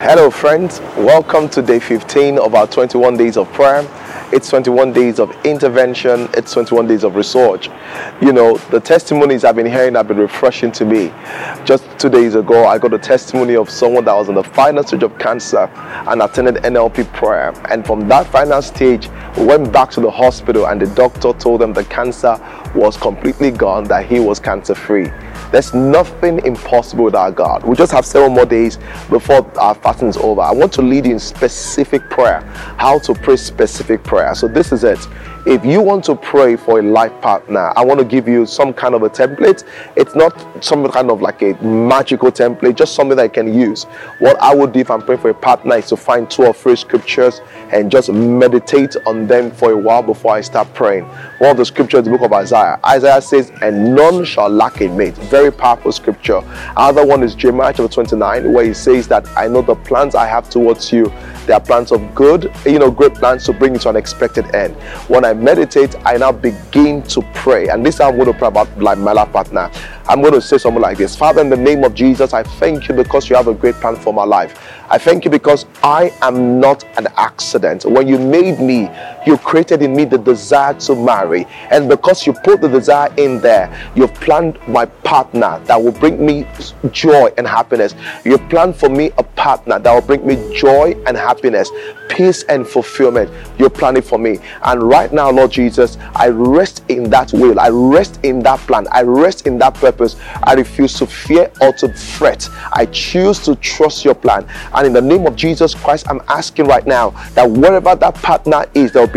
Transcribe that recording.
Hello, friends. Welcome to day 15 of our 21 days of prayer. It's 21 days of intervention, it's 21 days of research. You know, the testimonies I've been hearing have been refreshing to me. Just two days ago, I got a testimony of someone that was in the final stage of cancer and attended NLP prayer. And from that final stage, we went back to the hospital, and the doctor told them the cancer was completely gone, that he was cancer free. There's nothing impossible with our God. We just have several more days before our fasting is over. I want to lead you in specific prayer, how to pray specific prayer. So, this is it. If you want to pray for a life partner, I want to give you some kind of a template. It's not some kind of like a magical template, just something that I can use. What I would do if I'm praying for a partner is to find two or three scriptures and just meditate on them for a while before I start praying. One of the scriptures, the book of Isaiah. Isaiah says, And none shall lack a mate. Very powerful scripture. Another one is Jeremiah chapter 29, where he says that I know the plans I have towards you. They are plans of good, you know, great plans to bring you to an expected end. When I meditate, I now begin to pray. And this I'm going to pray about my life partner. I'm going to say something like this Father, in the name of Jesus, I thank you because you have a great plan for my life. I thank you because I am not an accident. When you made me, you created in me the desire to marry. And because you put the desire in there, you've planned my partner that will bring me joy and happiness. You've planned for me a partner that will bring me joy and happiness, peace and fulfillment. You're planning for me. And right now, Lord Jesus, I rest in that will. I rest in that plan. I rest in that purpose. I refuse to fear or to fret. I choose to trust your plan. And in the name of Jesus Christ, I'm asking right now that wherever that partner is, there will be